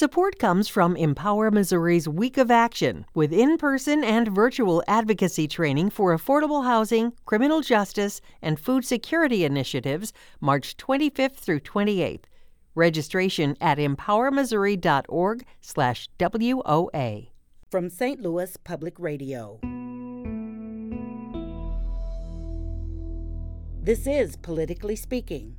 Support comes from Empower Missouri's Week of Action, with in person and virtual advocacy training for affordable housing, criminal justice, and food security initiatives, March 25th through 28th. Registration at empowermissouri.org/slash WOA. From St. Louis Public Radio. This is Politically Speaking.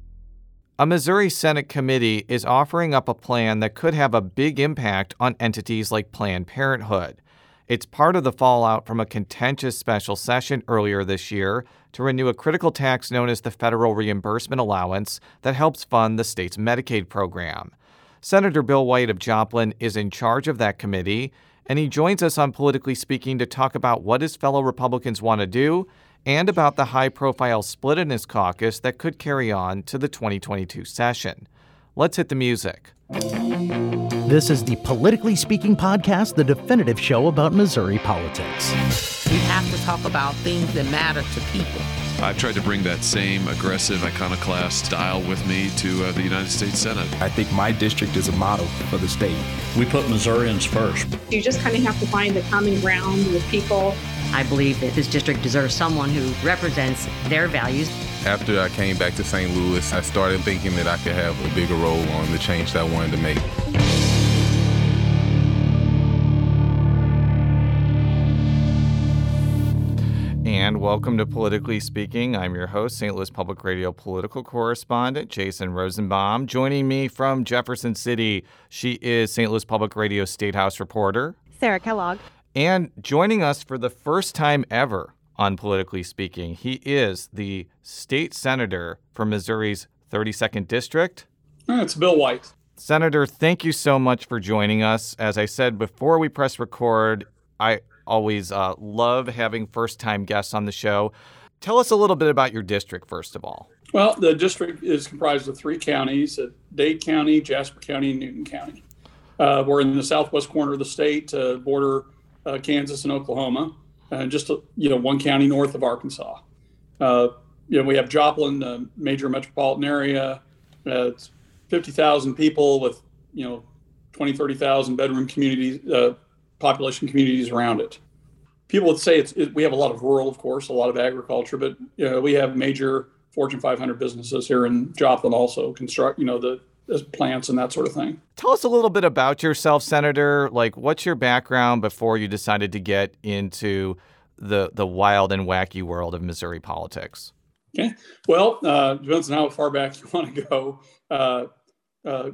A Missouri Senate committee is offering up a plan that could have a big impact on entities like Planned Parenthood. It's part of the fallout from a contentious special session earlier this year to renew a critical tax known as the Federal Reimbursement Allowance that helps fund the state's Medicaid program. Senator Bill White of Joplin is in charge of that committee, and he joins us on Politically Speaking to talk about what his fellow Republicans want to do and about the high profile split in his caucus that could carry on to the 2022 session. Let's hit the music. This is the Politically Speaking podcast, the definitive show about Missouri politics. We have to talk about things that matter to people. I've tried to bring that same aggressive iconoclast style with me to uh, the United States Senate. I think my district is a model for the state. We put Missourians first. You just kind of have to find the common ground with people I believe that this district deserves someone who represents their values. After I came back to St. Louis, I started thinking that I could have a bigger role on the change that I wanted to make. And welcome to Politically Speaking. I'm your host, St. Louis Public Radio political correspondent Jason Rosenbaum. Joining me from Jefferson City, she is St. Louis Public Radio State House reporter Sarah Kellogg. And joining us for the first time ever on Politically Speaking, he is the state senator from Missouri's 32nd District. It's Bill White. Senator, thank you so much for joining us. As I said before we press record, I always uh, love having first time guests on the show. Tell us a little bit about your district, first of all. Well, the district is comprised of three counties uh, Dade County, Jasper County, and Newton County. Uh, we're in the southwest corner of the state, uh, border uh, Kansas and Oklahoma, and just you know one county north of Arkansas. Uh, you know we have Joplin, the major metropolitan area. Uh, it's 50,000 people with you know 20, 30,000 bedroom communities, uh, population communities around it. People would say it's it, we have a lot of rural, of course, a lot of agriculture, but you know we have major Fortune 500 businesses here in Joplin also construct you know the plants and that sort of thing. Tell us a little bit about yourself, Senator. Like, what's your background before you decided to get into the the wild and wacky world of Missouri politics? Okay. Well, uh, depends on how far back you want to go. Uh, uh,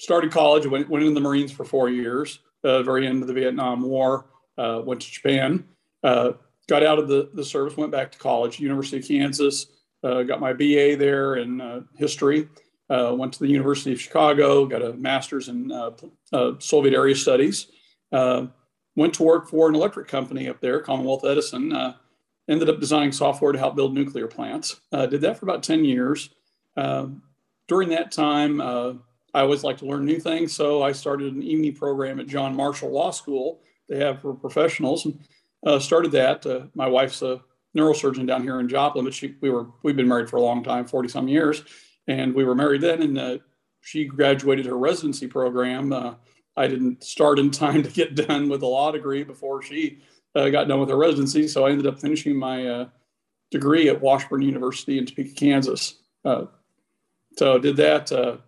started college, went, went in the Marines for four years, uh, very end of the Vietnam War, uh, went to Japan, uh, got out of the, the service, went back to college, University of Kansas, uh, got my BA there in uh, history, uh, went to the University of Chicago, got a master's in uh, uh, Soviet area studies. Uh, went to work for an electric company up there, Commonwealth Edison. Uh, ended up designing software to help build nuclear plants. Uh, did that for about 10 years. during that time, I always like to learn new things, so I started an evening program at John Marshall Law School. They have for professionals, and started that. my wife's a neurosurgeon down here in Joplin, but she, we were we've been married for a long time, 40 some years and we were married then. And uh, she graduated her residency program. Uh, I didn't start in time to get done with a law degree before she uh, got done with her residency, so I ended up finishing my uh, degree at Washburn University in Topeka, Kansas. Uh, so did that. Uh,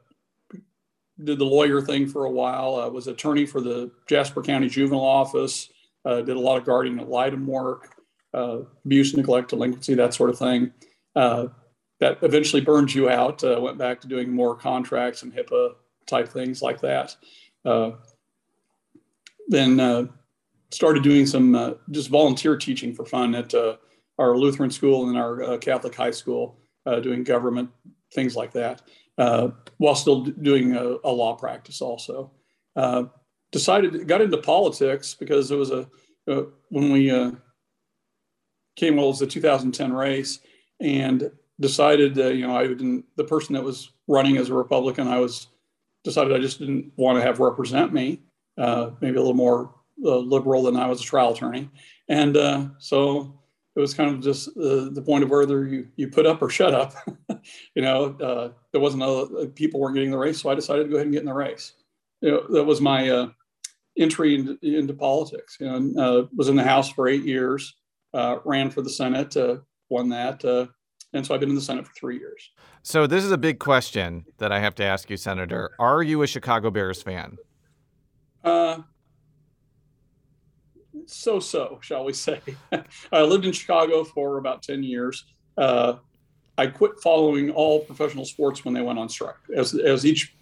did the lawyer thing for a while. I was attorney for the Jasper County Juvenile Office. did a lot of guardian ad litem work, abuse, neglect, delinquency, that sort of thing that eventually burned you out. Uh, went back to doing more contracts and HIPAA type things like that. Uh, then uh, started doing some uh, just volunteer teaching for fun at uh, our Lutheran school and our uh, Catholic high school, doing government things like that, while still doing a, a, law practice also. decided got into politics because it was a when we came well it was the 2010 race and decided that you know I didn't the person that was running as a Republican I was decided I just didn't want to have represent me uh, maybe a little more uh, liberal than I was a trial attorney and uh, so it was kind of just uh, the point of whether you, you put up or shut up you know uh, there wasn't a, people weren't getting the race so I decided to go ahead and get in the race you know, that was my uh, entry into, into politics. You know, uh, was in the House for eight years, uh, ran for the Senate, uh, won that, uh, and so I've been in the Senate for three years. So this is a big question that I have to ask you, Senator. Are you a Chicago Bears fan? Uh, so so, shall we say. I lived in Chicago for about 10 years. Uh, I quit following all professional sports when they went on strike. As, as each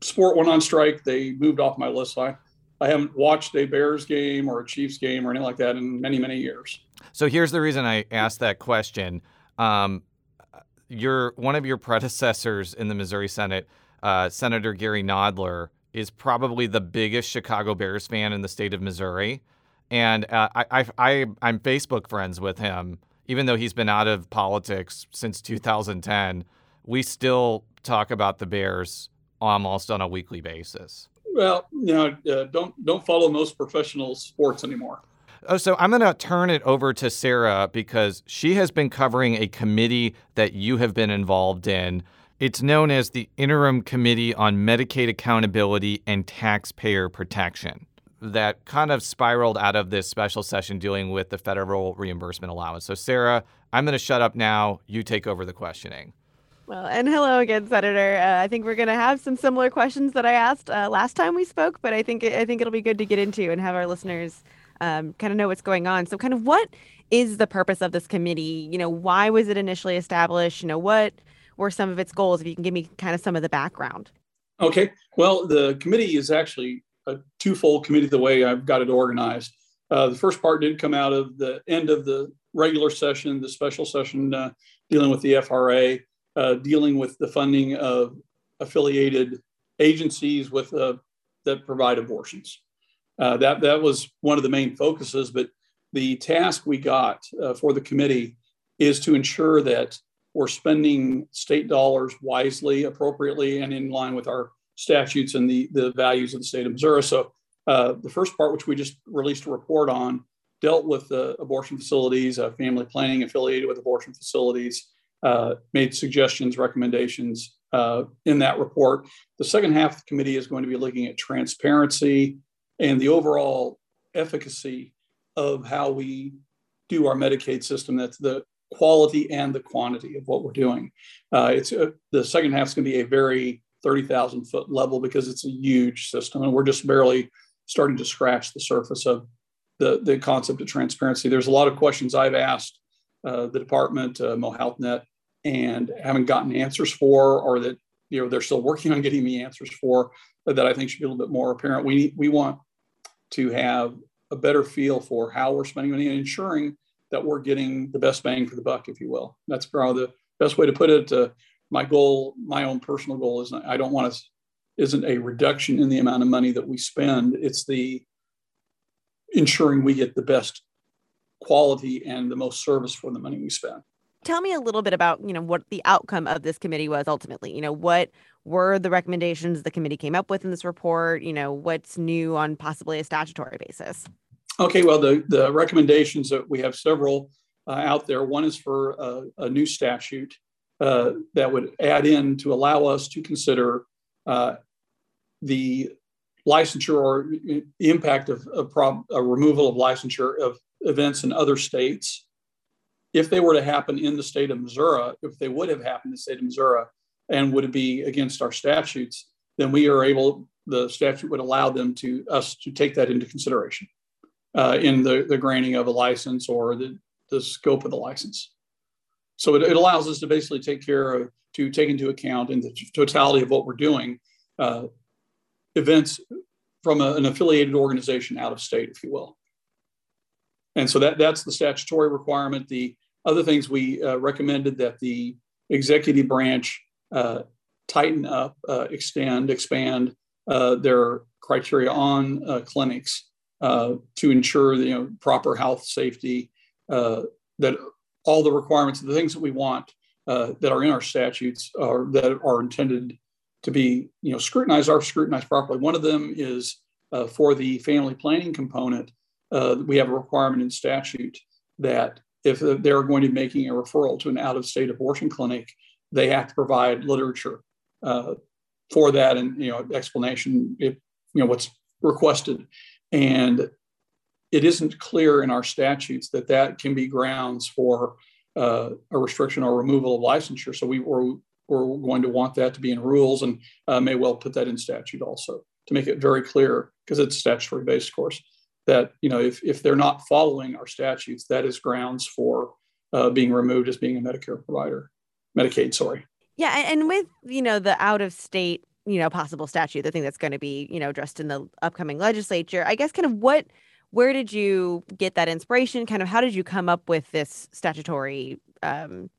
sport went on strike, they moved off my list. I, I haven't watched a Bears game or a Chiefs game or anything like that in many, many years. So here's the reason I asked that question. Um, your one of your predecessors in the Missouri Senate, uh, Senator Gary Nodler, is probably the biggest Chicago Bears fan in the state of Missouri, and uh, I, I, I I'm Facebook friends with him, even though he's been out of politics since 2010. We still talk about the Bears almost on a weekly basis. Well, you know, uh, don't don't follow most professional sports anymore. Oh, so I'm going to turn it over to Sarah because she has been covering a committee that you have been involved in. It's known as the Interim Committee on Medicaid Accountability and Taxpayer Protection. That kind of spiraled out of this special session dealing with the federal reimbursement allowance. So, Sarah, I'm going to shut up now. You take over the questioning. Well, and hello again, Senator. Uh, I think we're going to have some similar questions that I asked uh, last time we spoke, but I think I think it'll be good to get into and have our listeners um, kind of know what's going on. So, kind of what is the purpose of this committee? You know, why was it initially established? You know, what were some of its goals? If you can give me kind of some of the background. Okay. Well, the committee is actually a twofold committee the way I've got it organized. Uh, the first part did come out of the end of the regular session, the special session uh, dealing with the FRA uh, dealing with the funding of affiliated agencies with uh, that provide abortions. Uh, that that was one of the main focuses. But the task we got uh, for the committee is to ensure that we're spending state dollars wisely, appropriately, and in line with our statutes and the the values of the state of Missouri. So uh, the first part, which we just released a report on, dealt with the abortion facilities, uh, family planning affiliated with abortion facilities uh, made suggestions, recommendations uh, in that report. The second half of the committee is going to be looking at transparency and the overall efficacy of how we do our Medicaid system. That's the quality and the quantity of what we're doing. Uh, it's uh, the second half is going to be a very 30,000 foot level because it's a huge system, and we're just barely starting to scratch the surface of the the concept of transparency. There's a lot of questions I've asked uh, the department, uh, MoHealthNet, and haven't gotten answers for, or that you know they're still working on getting me answers for, that I think should be a little bit more apparent. We we want to have a better feel for how we're spending money and ensuring that we're getting the best bang for the buck, if you will. That's probably the best way to put it. Uh, my goal, my own personal goal, is I don't want to isn't a reduction in the amount of money that we spend. It's the ensuring we get the best quality and the most service for the money we spend tell me a little bit about you know what the outcome of this committee was ultimately you know what were the recommendations the committee came up with in this report? You know what's new on possibly a statutory basis? Okay well the, the recommendations that we have several uh, out there. One is for a, a new statute uh, that would add in to allow us to consider uh, the licensure or impact of, of prob- a removal of licensure of events in other states. If they were to happen in the state of Missouri, if they would have happened in the state of Missouri and would it be against our statutes, then we are able, the statute would allow them to us to take that into consideration uh, in the, the granting of a license or the, the scope of the license. So it, it allows us to basically take care of, to take into account in the totality of what we're doing, uh, events from a, an affiliated organization out of state, if you will. And so that, that's the statutory requirement. The other things we uh, recommended that the executive branch tighten up, uh, extend, expand uh, their criteria on uh, clinics uh, to ensure you know proper health safety, that all the requirements, the things that we want that are in our statutes are that are intended to be you know scrutinized are scrutinized properly. One of them is for the family planning component. we have a requirement in statute that if they're going to be making a referral to an out of state abortion clinic, they have to provide literature uh, for that and you know explanation if you know what's requested. And it isn't clear in our statutes that that can be grounds for uh, a restriction or removal of licensure. So we were we're going to want that to be in rules and uh, may well put that in statute also to make it very clear because it's statutory based of course that you know if, if they're not following our statutes that is grounds for uh, being removed as being a medicare provider medicaid sorry yeah, and with you know the out of state you know possible statute, the thing that's going to be you know addressed in the upcoming legislature. I guess kind of what where did you get that inspiration? Kind of how did you come up with this statutory um,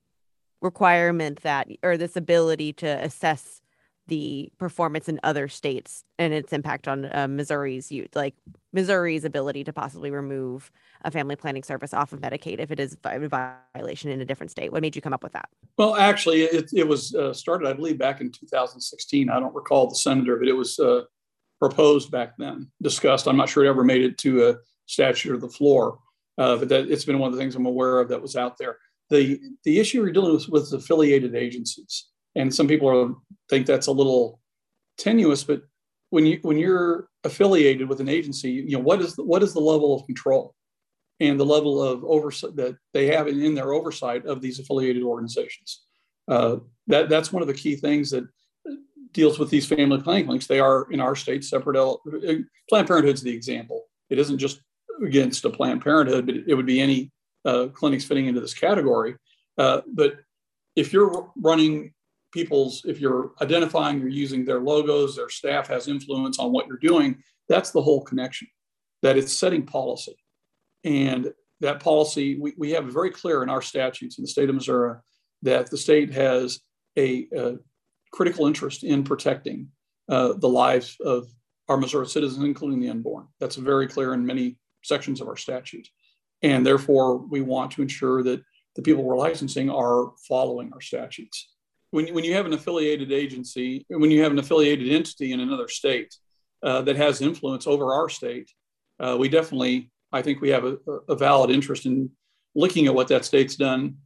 requirement that or this ability to assess the performance in other states and its impact on uh, Missouri's youth, like Missouri's ability to possibly remove a family planning service off of Medicaid if it is a violation in a different state. What made you come up with that? Well, actually, it, it was uh, started, I believe, back in 2016. I don't recall the senator, but it was uh, proposed back then, discussed. I'm not sure it ever made it to a statute or the floor, uh, but that, it's been one of the things I'm aware of that was out there. The, the issue we're dealing with with affiliated agencies and some people are, think that's a little tenuous but when you when you're affiliated with an agency you know what is the, what is the level of control and the level of oversight that they have in, in their oversight of these affiliated organizations? Uh, that that's one of the key things that deals with these family planning clinics. They are in our state separate L- planned parenthood's the example. It isn't just against a planned parenthood but it would be any uh, clinics fitting into this category. Uh, but if you're running people's, if you're identifying, you're using their logos, their staff has influence on what you're doing, that's the whole connection, that it's setting policy. And that policy, we, we have very clear in our statutes in the state of Missouri that the state has a, a critical interest in protecting uh, the lives of our Missouri citizens, including the unborn. That's very clear in many sections of our statute. And therefore, we want to ensure that the people we're licensing are following our statutes when, when you have an affiliated agency, when you have an affiliated entity in another state uh, that has influence over our state, uh, we definitely, I think we have a, a, valid interest in looking at what that state's done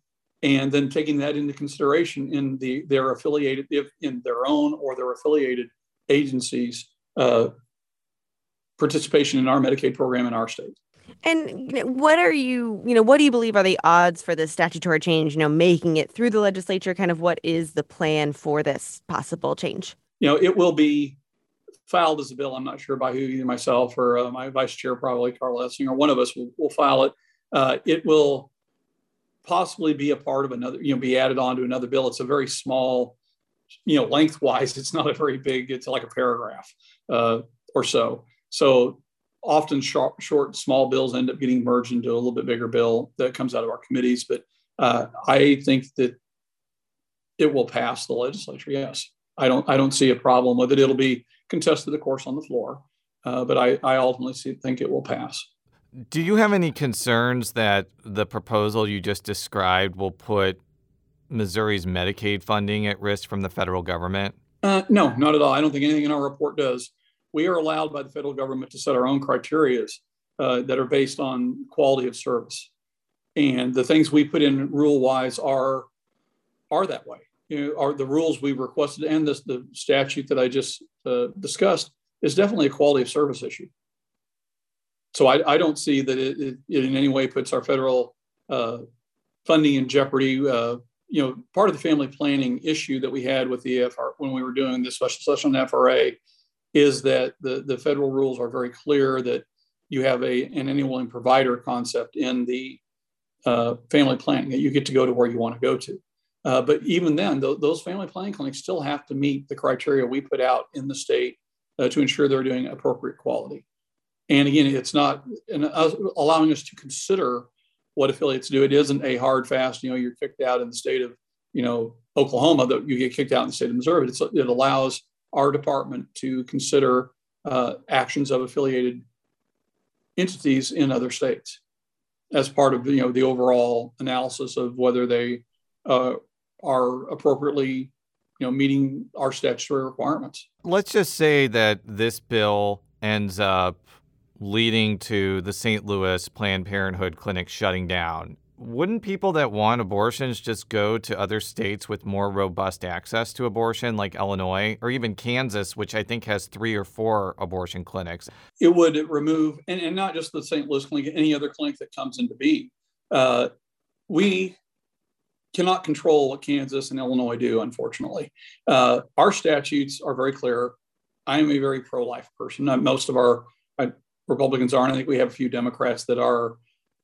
and then taking that into consideration in the their affiliated in their own or their affiliated agencies uh, participation in our Medicaid program in our state. And what are you, you know, what do you believe are the odds for this statutory change, you know, making it through the legislature? Kind of what is the plan for this possible change? You know, it will be filed as a bill. I'm not sure by who, either myself or uh, my vice chair, probably Carl Essing, or one of us will, will file it. Uh, it will possibly be a part of another, you know, be added on to another bill. It's a very small, you know, lengthwise, it's not a very big, it's like a paragraph uh, or so. So often short, short, small bills end up getting merged into a little bit bigger bill that comes out of our committees. But uh, I think that it will pass the legislature. Yes, I don't. I don't see a problem with it. It'll be contested, of course, on the floor, uh, but I, I ultimately see, think it will pass. Do you have any concerns that the proposal you just described will put Missouri's Medicaid funding at risk from the federal government? Uh, no, not at all. I don't think anything in our report does we are allowed by the federal government to set our own criterias uh, that are based on quality of service. And the things we put in rule wise are, are that way. You know, are the rules we requested and this, the statute that I just uh, discussed is definitely a quality of service issue. So I, I don't see that it, it, it, in any way puts our federal uh, funding in jeopardy. Uh, you know, part of the family planning issue that we had with the FR when we were doing this special session on FRA is that the, the federal rules are very clear that you have a an enabling provider concept in the uh, family planning that you get to go to where you want to go to. Uh, but even then, th- those family planning clinics still have to meet the criteria we put out in the state uh, to ensure they're doing appropriate quality. And again, it's not allowing us to consider what affiliates do. It isn't a hard fast. You know, you're kicked out in the state of you know Oklahoma that you get kicked out in the state of Missouri. But it allows our department to consider uh, actions of affiliated entities in other states as part of you know the overall analysis of whether they uh, are appropriately you know meeting our statutory requirements. Let's just say that this bill ends up leading to the St. Louis Planned Parenthood clinic shutting down. Wouldn't people that want abortions just go to other states with more robust access to abortion, like Illinois or even Kansas, which I think has three or four abortion clinics? It would remove, and, and not just the St. Louis clinic, any other clinic that comes into being. Uh, we cannot control what Kansas and Illinois do, unfortunately. Uh, our statutes are very clear. I am a very pro life person. most of our Republicans aren't. I think we have a few Democrats that are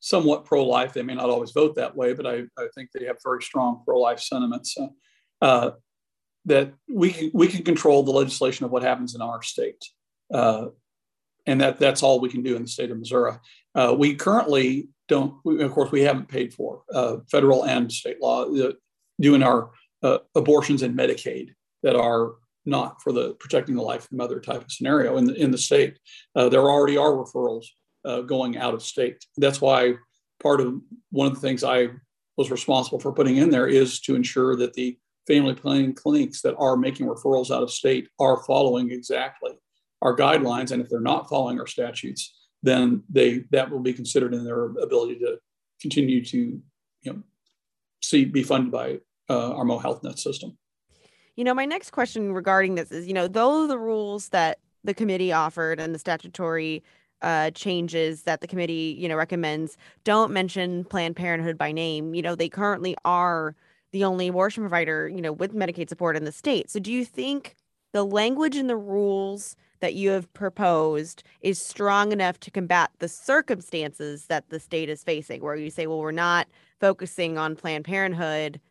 somewhat pro-life. They may not always vote that way, but I, I think they have very strong pro-life sentiments. Uh, uh, that we can, we can control the legislation of what happens in our state, uh, and that that's all we can do in the state of Missouri. Uh, we currently don't. We, of course, we haven't paid for uh, federal and state law doing our uh, abortions in Medicaid that are not for the protecting the life of the mother type of scenario in the in the state. there already are referrals uh, going out of state. That's why part of one of the things I was responsible for putting in there is to ensure that the family planning clinics that are making referrals out of state are following exactly our guidelines. And if they're not following our statutes, then they that will be considered in their ability to continue to you know see be funded by uh, our Mo Health Net system. You know, my next question regarding this is, you know, though the rules that the committee offered and the statutory uh, changes that the committee, you know, recommends don't mention Planned Parenthood by name. You know, they currently are the only abortion provider, you know, with Medicaid support in the state. So do you think the language in the rules that you have proposed is strong enough to combat the circumstances that the state is facing, where you say, well, we're not focusing on Planned Parenthood,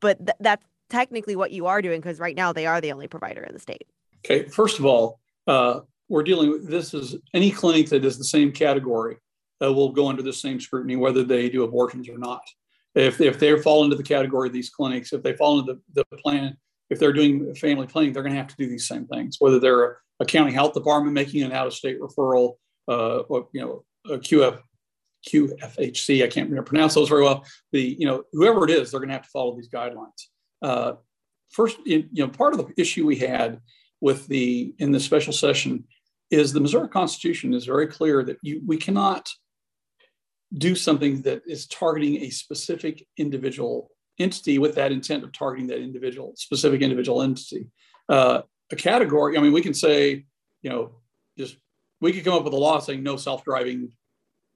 but th- that's technically what you are doing because right now they are the only provider in the state. Okay, first of all, uh, we're dealing with this is any clinic that is the same category uh, will go under the same scrutiny whether they do abortions or not. If, if they fall into the category of these clinics, if they fall into the, the plan, if they're doing family planning, they're going to have to do these same things. Whether they're a, county health department making an out-of-state referral, uh, or you know, a QF, QFHC, I can't pronounce those very well. The you know whoever it is, they're going to have to follow these guidelines. Uh, first, you know, part of the issue we had with the in the special session is the Missouri Constitution is very clear that you, we cannot do something that is targeting a specific individual entity with that intent of targeting that individual specific individual entity. Uh, a category, I mean, we can say, you know, just we could come up with a law saying no self-driving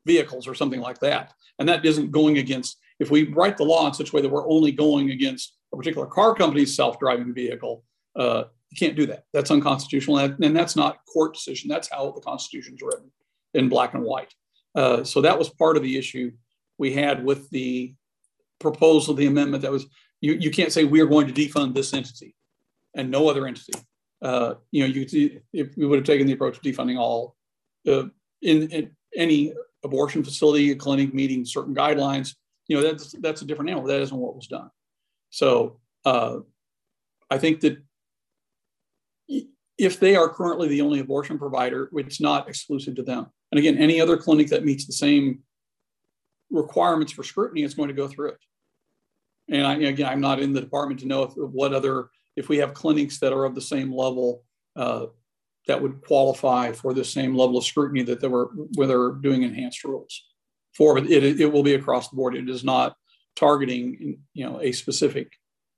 vehicles or something like that, and that isn't going against. If we write the law in such a way that we're only going against a particular car company's self-driving vehicle, uh, you can't do that. That's unconstitutional, and that's not court decision. That's how the Constitution is written in black and white. Uh, so that was part of the issue we had with the proposal, the amendment that was you, you can't say we are going to defund this entity and no other entity. Uh, you know, you if we would have taken the approach of defunding all uh, in, in, any abortion facility, a clinic meeting certain guidelines, you know, that's that's a different animal. That isn't what was done. So uh, I think that if they are currently the only abortion provider, it's not exclusive to them. And again, any other clinic that meets the same requirements for scrutiny is going to go through it. And I, again, I'm not in the department to know if, what other, if we have clinics that are of the same level uh, that would qualify for the same level of scrutiny that they were, where they're doing enhanced rules for, but it, it will be across the board. It is not targeting, you know, a specific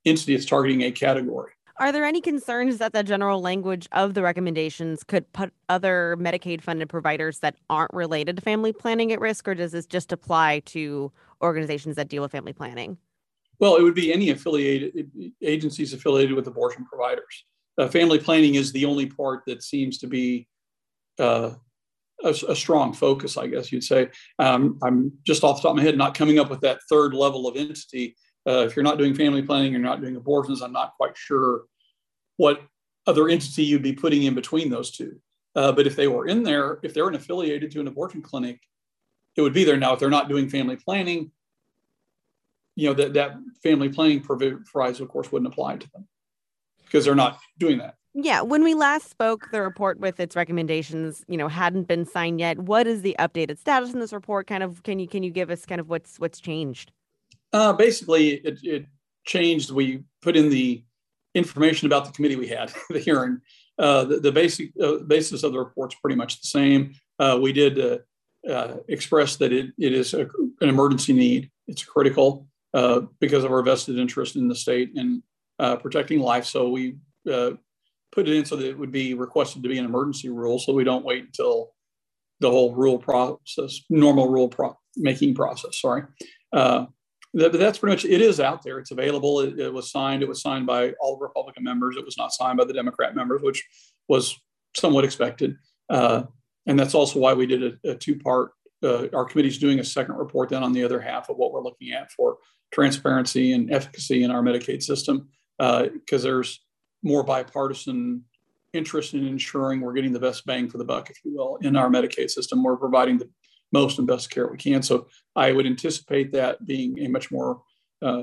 entity. It's targeting a category. Are there any concerns that the general language of the recommendations could put other Medicaid funded providers that aren't related to family planning at risk, or does this just apply to organizations that deal with family planning? Well, it would be any affiliated agencies affiliated with abortion providers. Uh, family planning is the only part that seems to be uh, a, a, strong focus, I guess you'd say. Um, I'm just off the top of my head not coming up with that third level of entity uh, if you're not doing family planning, you're not doing abortions, I'm not quite sure what other entity you'd be putting in between those two. Uh, but if they were in there, if they're an affiliated to an abortion clinic, it would be there. Now, if they're not doing family planning, you know, that, that family planning proviso, of course, wouldn't apply to them because they're not doing that. Yeah, when we last spoke, the report with its recommendations, you know, hadn't been signed yet. What is the updated status in this report? Kind of, can you can you give us kind of what's what's changed? Uh, basically, it, it, changed. We put in the information about the committee we had, the hearing. Uh, the, the, basic uh, basis of the report's pretty much the same. Uh, we did uh, expressed that it, it is a, an emergency need. It's critical because of our vested interest in the state and protecting life. So we put it in so that it would be requested to be an emergency rule, so we don't wait until the whole rule process, normal rule pro- making process. Sorry, uh, that, that's pretty much. It is out there. It's available. It, it, was signed. It was signed by all Republican members. It was not signed by the Democrat members, which was somewhat expected. Uh, and that's also why we did a, a two-part. Uh, our committee's doing a second report then on the other half of what we're looking at for transparency and efficacy in our Medicaid system, because uh, there's more bipartisan interest in ensuring we're getting the best bang for the buck, if you will, in our Medicaid system. We're providing the most and best care we can. So I would anticipate that being a much more, uh,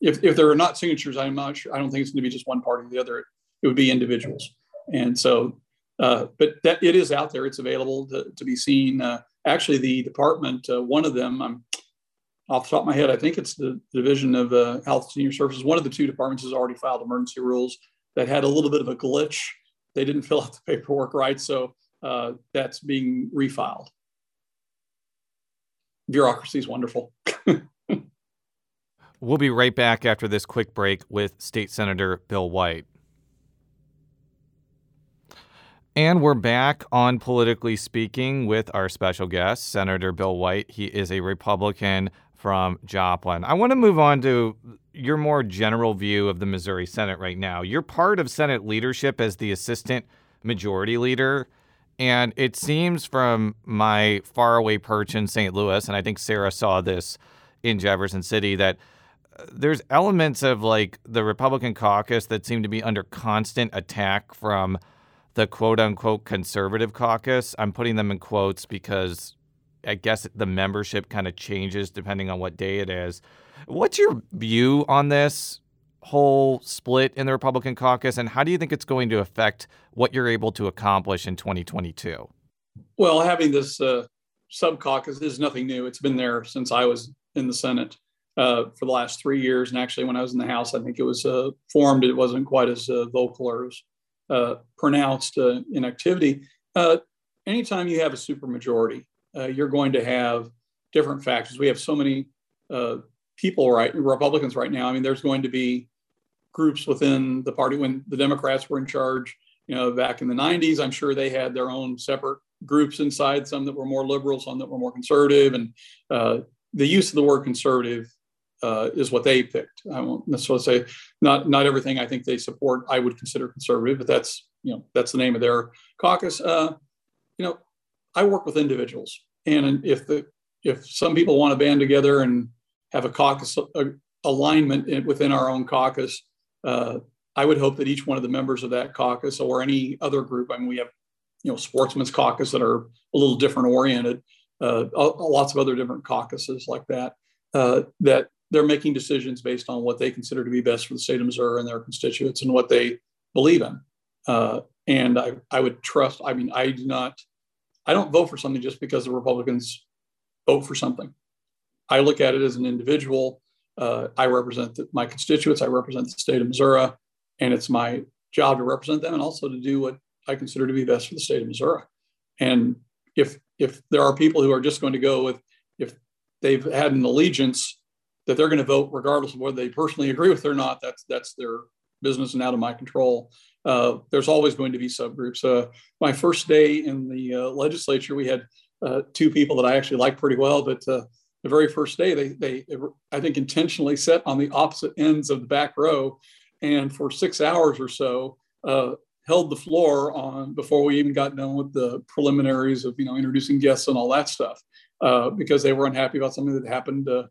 if, if there are not signatures, I'm not sure, I don't think it's going to be just one party or the other. It would be individuals. And so, uh, but that it is out there, it's available to, to be seen. Uh, actually, the department, uh, one of them, I'm off the top of my head, I think it's the Division of uh, Health Senior Services. One of the two departments has already filed emergency rules that had a little bit of a glitch. They didn't fill out the paperwork right, so uh, that's being refiled. Bureaucracy is wonderful. we'll be right back after this quick break with State Senator Bill White. And we're back on Politically Speaking with our special guest, Senator Bill White. He is a Republican from Joplin. I want to move on to your more general view of the Missouri Senate right now. You're part of Senate leadership as the assistant majority leader. And it seems from my faraway perch in St. Louis, and I think Sarah saw this in Jefferson City, that uh, there's elements of like the Republican caucus that seem to be under constant attack from the quote unquote conservative caucus. I'm putting them in quotes because I guess the membership kind of changes depending on what day it is. What's your view on this whole split in the Republican caucus, and how do you think it's going to affect what you're able to accomplish in 2022? Well, having this uh, sub caucus is nothing new. It's been there since I was in the Senate uh, for the last three years, and actually, when I was in the House, I think it was uh, formed. It wasn't quite as uh, vocal or as uh, pronounced uh, in activity. anytime you have a supermajority, you're going to have different factors. We have so many people, right, Republicans right now. I mean, there's going to be groups within the party when the Democrats were in charge. You know, back in the 90s, I'm sure they had their own separate groups inside. Some that were more liberal, some that were more conservative, and uh, the use of the word conservative uh, is what they picked. I won't necessarily say not not everything I think they support I would consider conservative, but that's you know that's the name of their caucus. Uh, you know, I work with individuals, and if the if some people want to band together and have a caucus a, alignment within our own caucus, uh, I would hope that each one of the members of that caucus or any other group, I mean, we have you know sportsmen's caucus that are a little different oriented, uh, lots of other different caucuses like that, uh, that they're making decisions based on what they consider to be best for the state of Missouri and their constituents and what they believe in. Uh, and I, I would trust, I mean, I do not I don't vote for something just because the Republicans vote for something. I look at it as an individual. Uh, I represent the, my constituents. I represent the state of Missouri, and it's my job to represent them and also to do what I consider to be best for the state of Missouri. And if if there are people who are just going to go with if they've had an allegiance that they're going to vote regardless of whether they personally agree with it or not, that's that's their business and out of my control. Uh, there's always going to be subgroups. Uh, my first day in the uh, legislature, we had uh, two people that I actually liked pretty well, but uh, the very first day, they, they, I think, intentionally sat on the opposite ends of the back row, and for six hours or so, uh, held the floor on before we even got done with the preliminaries of you know introducing guests and all that stuff, uh, because they were unhappy about something that happened uh,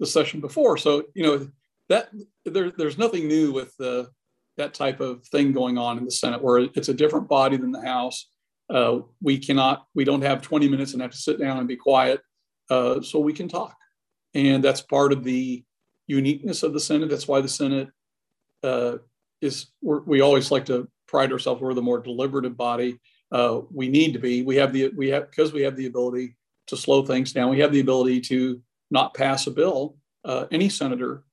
the session before. So you know that there, there's nothing new with the that type of thing going on in the Senate, where it's a different body than the House. Uh, we cannot, we don't have 20 minutes and have to sit down and be quiet, uh, so we can talk, and that's part of the uniqueness of the Senate. That's why the Senate uh, is. we always like to pride ourselves. We're the more deliberative body. Uh, we need to be. We have the we have because we have the ability to slow things down. We have the ability to not pass a bill. Uh, any senator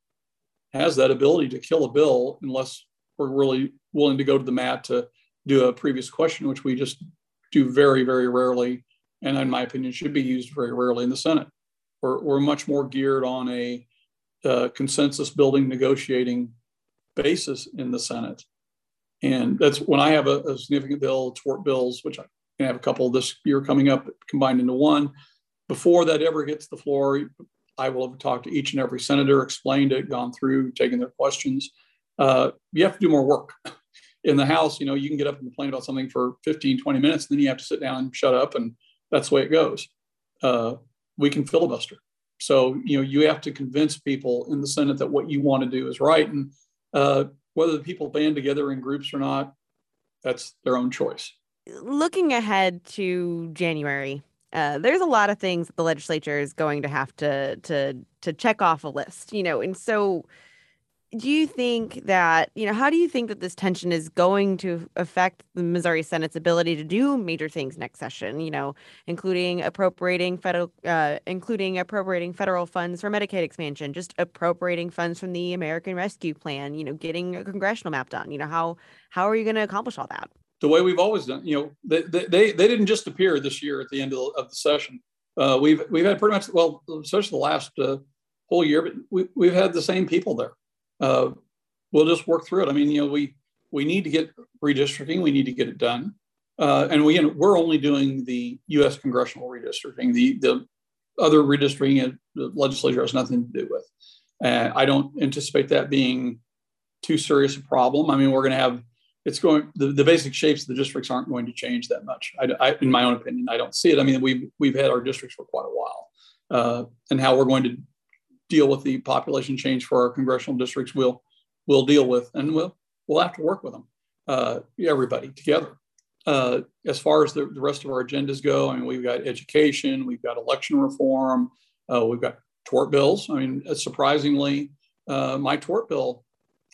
has that ability to kill a bill unless we're really willing to go to the mat to do a previous question, which we just do very, very rarely and in my opinion, should be used very rarely in the Senate. We're, we're much more geared on a uh, consensus building negotiating basis in the Senate. And that's when I have a, a significant bill, tort bills, which I can have a couple this year coming up combined into one. Before that ever gets the floor, I will have talked to each and every senator, explained it, gone through, taken their questions. Uh, you have to do more work. In the House, you know, you can get up and complain about something for 15, 20 minutes, and then you have to sit down and shut up, and that's the way it goes. Uh, we can filibuster. So, you know, you have to convince people in the Senate that what you want to do is right. And uh, whether the people band together in groups or not, that's their own choice. Looking ahead to January, uh, there's a lot of things that the legislature is going to have to to to check off a list, you know, and so do you think that you know how do you think that this tension is going to affect the missouri senate's ability to do major things next session you know including appropriating federal uh, including appropriating federal funds for medicaid expansion just appropriating funds from the american rescue plan you know getting a congressional map done? You know how how are you going to accomplish all that? The way we've always done you know they they, they didn't just appear this year at the end of the, of the session. Uh, we've we've had pretty much well especially the last uh, whole year but we, we've had the same people there uh, we'll just work through it. I mean, you know, we we need to get redistricting. We need to get it done, uh, and we we're only doing the U.S. congressional redistricting. The the other redistricting the legislature has nothing to do with. Uh, I don't anticipate that being too serious a problem. I mean, we're going to have it's going the, the basic shapes of the districts aren't going to change that much. I, I, in my own opinion, I don't see it. I mean, we've we've had our districts for quite a while, uh, and how we're going to deal with the population change for our congressional districts, we'll we'll deal with, and we'll we'll have to work with them, uh, everybody together. Uh, as far as the, the, rest of our agendas go, I mean, we've got education, we've got election reform, uh, we've got tort bills. I mean, surprisingly, uh, my tort bill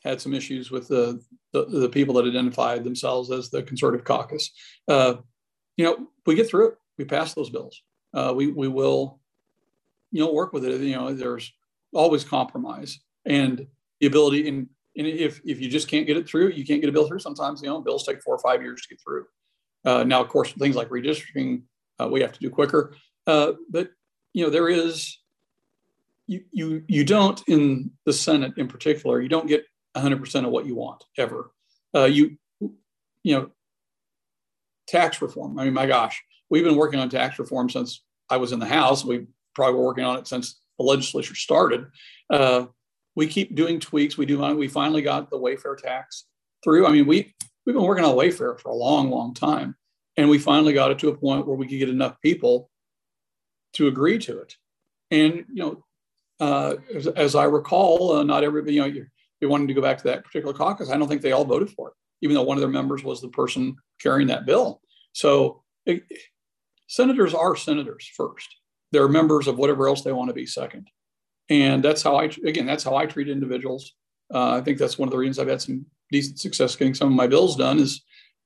had some issues with the, the, the people that identified themselves as the conservative caucus. Uh, you know, we get through it. We pass those bills. Uh, we we will, you know, work with it. You know, there's always compromise and the ability and, and if, if you just can't get it through, you can't get a bill through. Sometimes, you know, bills take four or five years to get through. Uh, now, of course, things like redistricting, uh, we have to do quicker. Uh, but, you know, there is, you, you, you don't in the Senate in particular, you don't get 100% of what you want ever. Uh, you, you know, tax reform. I mean, my gosh, we've been working on tax reform since I was in the House. We probably were working on it since the legislature started. Uh, we keep doing tweaks. We do. We finally got the Wayfair tax through. I mean, we we've been working on Wayfair for a long, long time, and we finally got it to a point where we could get enough people to agree to it. And you know, uh, as, as, I recall, uh, not everybody. You know, you're, you're wanting to go back to that particular caucus. I don't think they all voted for it, even though one of their members was the person carrying that bill. So, it, senators are senators first they're members of whatever else they want to be second. And that's how I, again, that's how I treat individuals. Uh, I think that's one of the reasons I've had some decent success getting some of my bills done is,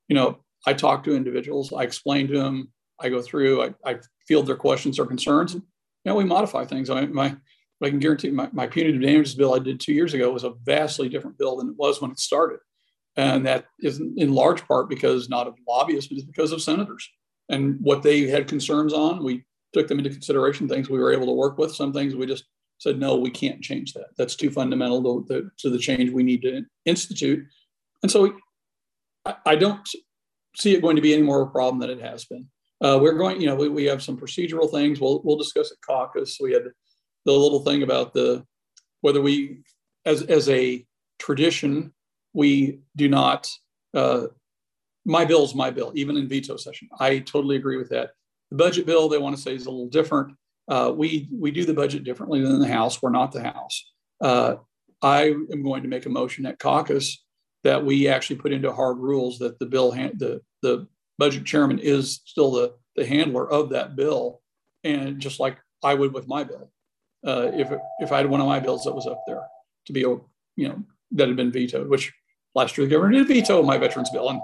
you know, I talk to individuals, I explain to them, I go through, I, I field their questions or concerns. And, you know, we modify things. I my, I can guarantee my, my punitive damages bill I did two years ago was a vastly different bill than it was when it started. And that is in large part because not of lobbyists, but it's because of senators and what they had concerns on. We took them into consideration. Things we were able to work with. Some things we just said, no, we can't change that. That's too fundamental to the, to the change we need to institute. And so I, I, don't see it going to be any more of a problem than it has been. Uh, we're going, you know, we, we have some procedural things. We'll, we'll discuss at caucus. We had the little thing about the whether we, as, as a tradition, we do not, uh, my bill is my bill, even in veto session. I totally agree with that. The budget bill they want to say is a little different. Uh, we we do the budget differently than the House. We're not the House. Uh, I am going to make a motion at caucus that we actually put into hard rules that the bill the the budget chairman is still the the handler of that bill, and just like I would with my bill, uh, if if I had one of my bills that was up there to be you know that had been vetoed, which last year the governor did veto my veterans bill,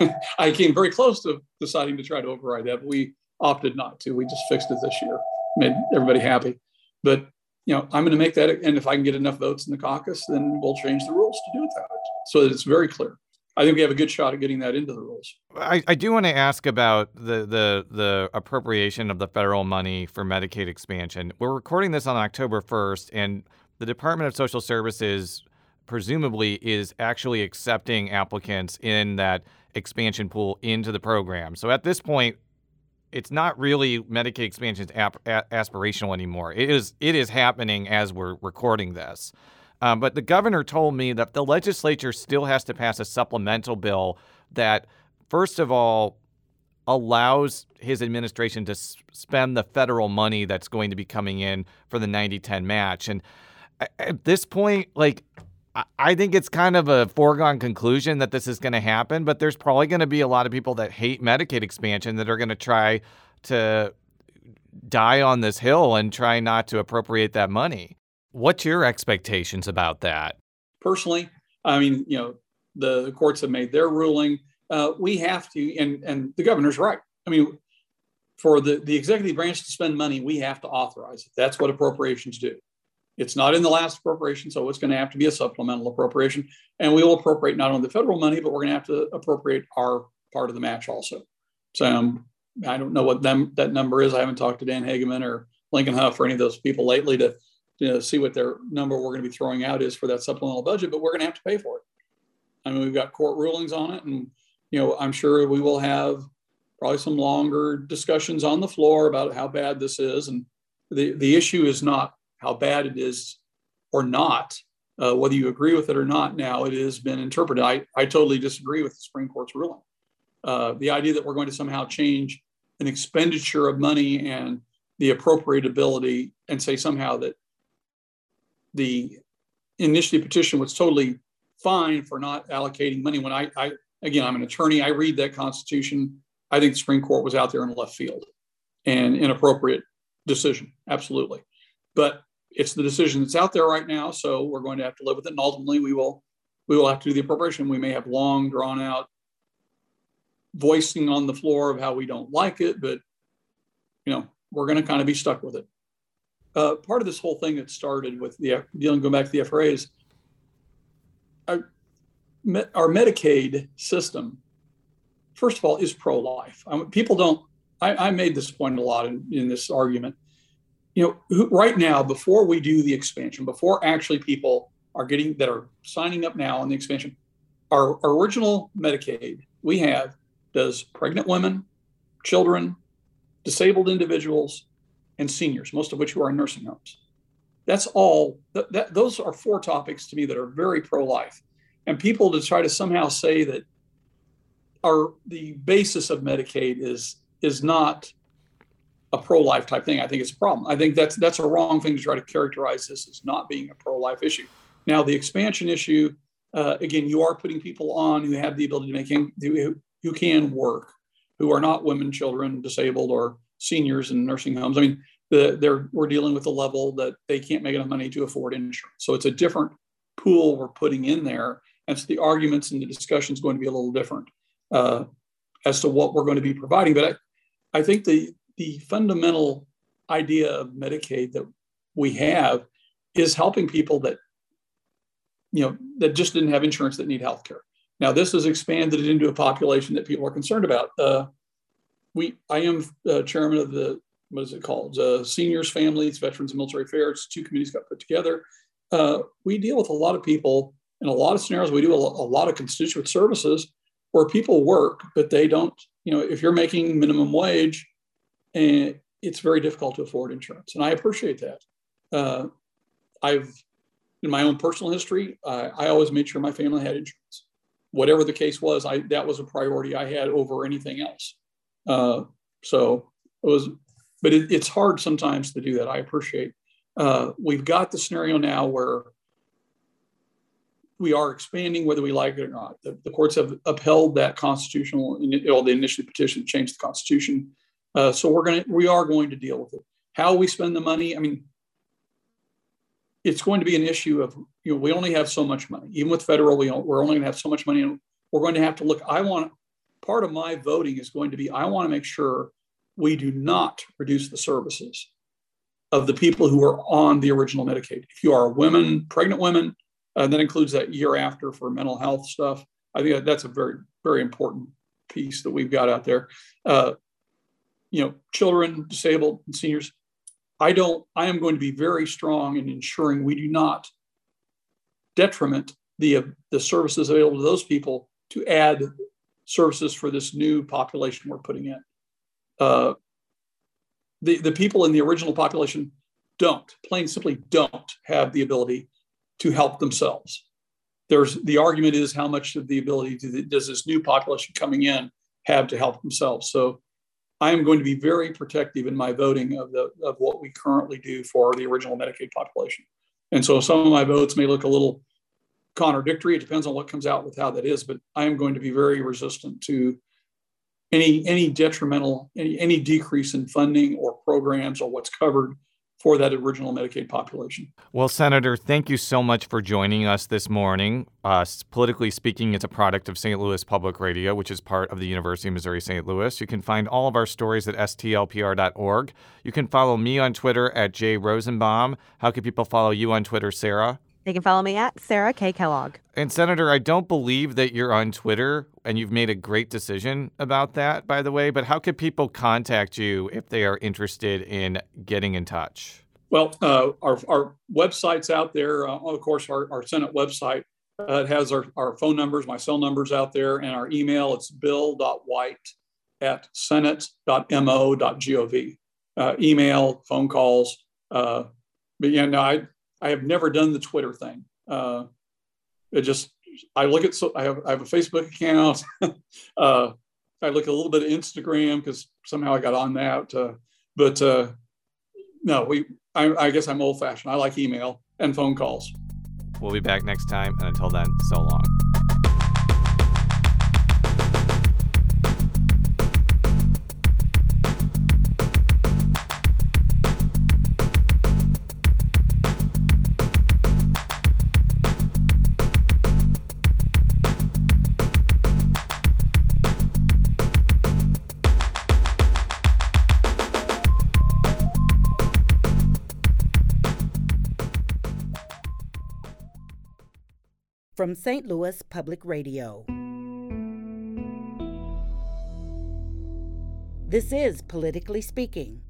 and I came very close to deciding to try to override that. But we opted not to. We just fixed it this year, made everybody happy. But you know, I'm going to make that, and if I can get enough votes in the caucus, then we'll change the rules to do it that way, so that it's very clear. I think we have a good shot at getting that into the rules. I, I do want to ask about the, the the appropriation of the federal money for Medicaid expansion. We're recording this on October 1st, and the Department of Social Services presumably is actually accepting applicants in that expansion pool into the program. So at this point, it's not really Medicaid expansion ap- aspirational anymore. It is it is happening as we're recording this. Um, but the governor told me that the legislature still has to pass a supplemental bill that, first of all, allows his administration to s- spend the federal money that's going to be coming in for the 90 10 match. And at this point, like, I think it's kind of a foregone conclusion that this is going to happen, but there's probably going to be a lot of people that hate Medicaid expansion that are going to try to die on this hill and try not to appropriate that money. What's your expectations about that? Personally, I mean, you know, the courts have made their ruling. Uh, we have to, and and the governor's right. I mean, for the the executive branch to spend money, we have to authorize it. That's what appropriations do. It's not in the last appropriation, so it's going to have to be a supplemental appropriation, and we will appropriate not only the federal money, but we're going to have to appropriate our part of the match also. So um, I don't know what them that number is. I haven't talked to Dan Hegeman or Lincoln Hough or any of those people lately to you know, see what their number we're going to be throwing out is for that supplemental budget, but we're going to have to pay for it. I mean, we've got court rulings on it, and you know, I'm sure we will have probably some longer discussions on the floor about how bad this is. And the the issue is not how bad it is or not, uh, whether you agree with it or not. Now it has been interpreted. I I totally disagree with the Supreme Court's ruling. Uh, the idea that we're going to somehow change an expenditure of money and the appropriatability and say somehow that the initiative petition was totally fine for not allocating money. When I, I again, I'm an attorney, I read that Constitution. I think the Supreme Court was out there in left field and inappropriate decision, absolutely. But it's the decision that's out there right now, so we're going to have to live with it. And ultimately, we will we will have to do the appropriation. We may have long drawn out voicing on the floor of how we don't like it, but you know we're going to kind of be stuck with it uh, part of this whole thing that started with the dealing going back to the FRA is our, our Medicaid system. First of all, is pro-life. I people don't. I, I, made this point a lot in, in this argument. You know, right now, before we do the expansion, before actually people are getting that are signing up now on the expansion, our, our original Medicaid we have does pregnant women, children, disabled individuals, and seniors, most of which who are in nursing homes. That's all. That, that, those are four topics to me that are very pro-life, and people to try to somehow say that our the basis of Medicaid is is not a pro-life type thing. I think it's a problem. I think that's that's a wrong thing to try to characterize this as not being a pro-life issue. Now, the expansion issue, uh, again, you are putting people on who have the ability to make who, who can work, who are not women, children, disabled, or seniors in nursing homes. I mean, the, they're we're dealing with a level that they can't make enough money to afford insurance. So it's a different pool we're putting in there, and so the arguments and the discussion is going to be a little different uh, as to what we're going to be providing. But I, I think the the fundamental idea of Medicaid that we have is helping people that you know that just didn't have insurance that need health care. Now this has expanded into a population that people are concerned about. Uh, we I am uh, chairman of the what is it called? Uh, seniors, families, veterans, and military affairs. Two committees got put together. Uh, we deal with a lot of people in a lot of scenarios. We do a, a, lot of constituent services where people work, but they don't. You know, if you're making minimum wage, and it's very difficult to afford insurance, and I appreciate that. Uh, I've in my own personal history, I always made sure my family had insurance. Whatever the case was, I that was a priority I had over anything else. Uh, so it was, but it, it's hard sometimes to do that. I appreciate. Uh, we've got the scenario now where we are expanding, whether we like it or not. The, the courts have upheld that constitutional, or the initiative petition to change the constitution. Uh, so we're going to, we are going to deal with it. How we spend the money, I mean, it's going to be an issue of, you know, we only have so much money. Even with federal, we we're only going to have so much money, and we're going to have to look. I want part of my voting is going to be I want to make sure we do not reduce the services of the people who are on the original Medicaid. If you are women, pregnant women, uh, that includes that year after for mental health stuff. I think that's a very, very important piece that we've got out there. Uh, you know, children, disabled, and seniors. I don't. I am going to be very strong in ensuring we do not detriment the uh, the services available to those people to add services for this new population we're putting in. Uh, the the people in the original population don't plain simply don't have the ability to help themselves. There's the argument is how much of the ability the, does this new population coming in have to help themselves. So I am going to be very protective in my voting of the of what we currently do for the original Medicaid population. And so some of my votes may look a little contradictory. It depends on what comes out with how that is, but I am going to be very resistant to any any detrimental any, any decrease in funding or programs or what's covered for that original Medicaid population. Well, Senator, thank you so much for joining us this morning. Uh, politically speaking, it's a product of St. Louis Public Radio, which is part of the University of Missouri St. Louis. You can find all of our stories at stlpr.org. You can follow me on Twitter at jrosenbaum. How can people follow you on Twitter, Sarah? They can follow me at Sarah K. Kellogg. And Senator, I don't believe that you're on Twitter, and you've made a great decision about that, by the way. But how can people contact you if they are interested in getting in touch? Well, uh, our, our website's out there. Uh, of course, our, our Senate website uh, it has our, our phone numbers, my cell numbers out there, and our email. It's bill.white at senate.mo.gov. Uh, email, phone calls. Uh, but yeah, no, I I have never done the Twitter thing. Uh, it just I look at so I have I have a Facebook account. uh, I look a little bit of Instagram because somehow I got on that. Uh, but uh, no, we I, I guess I'm old fashioned. I like email and phone calls. We'll be back next time, and until then, so long. From St. Louis Public Radio. This is Politically Speaking.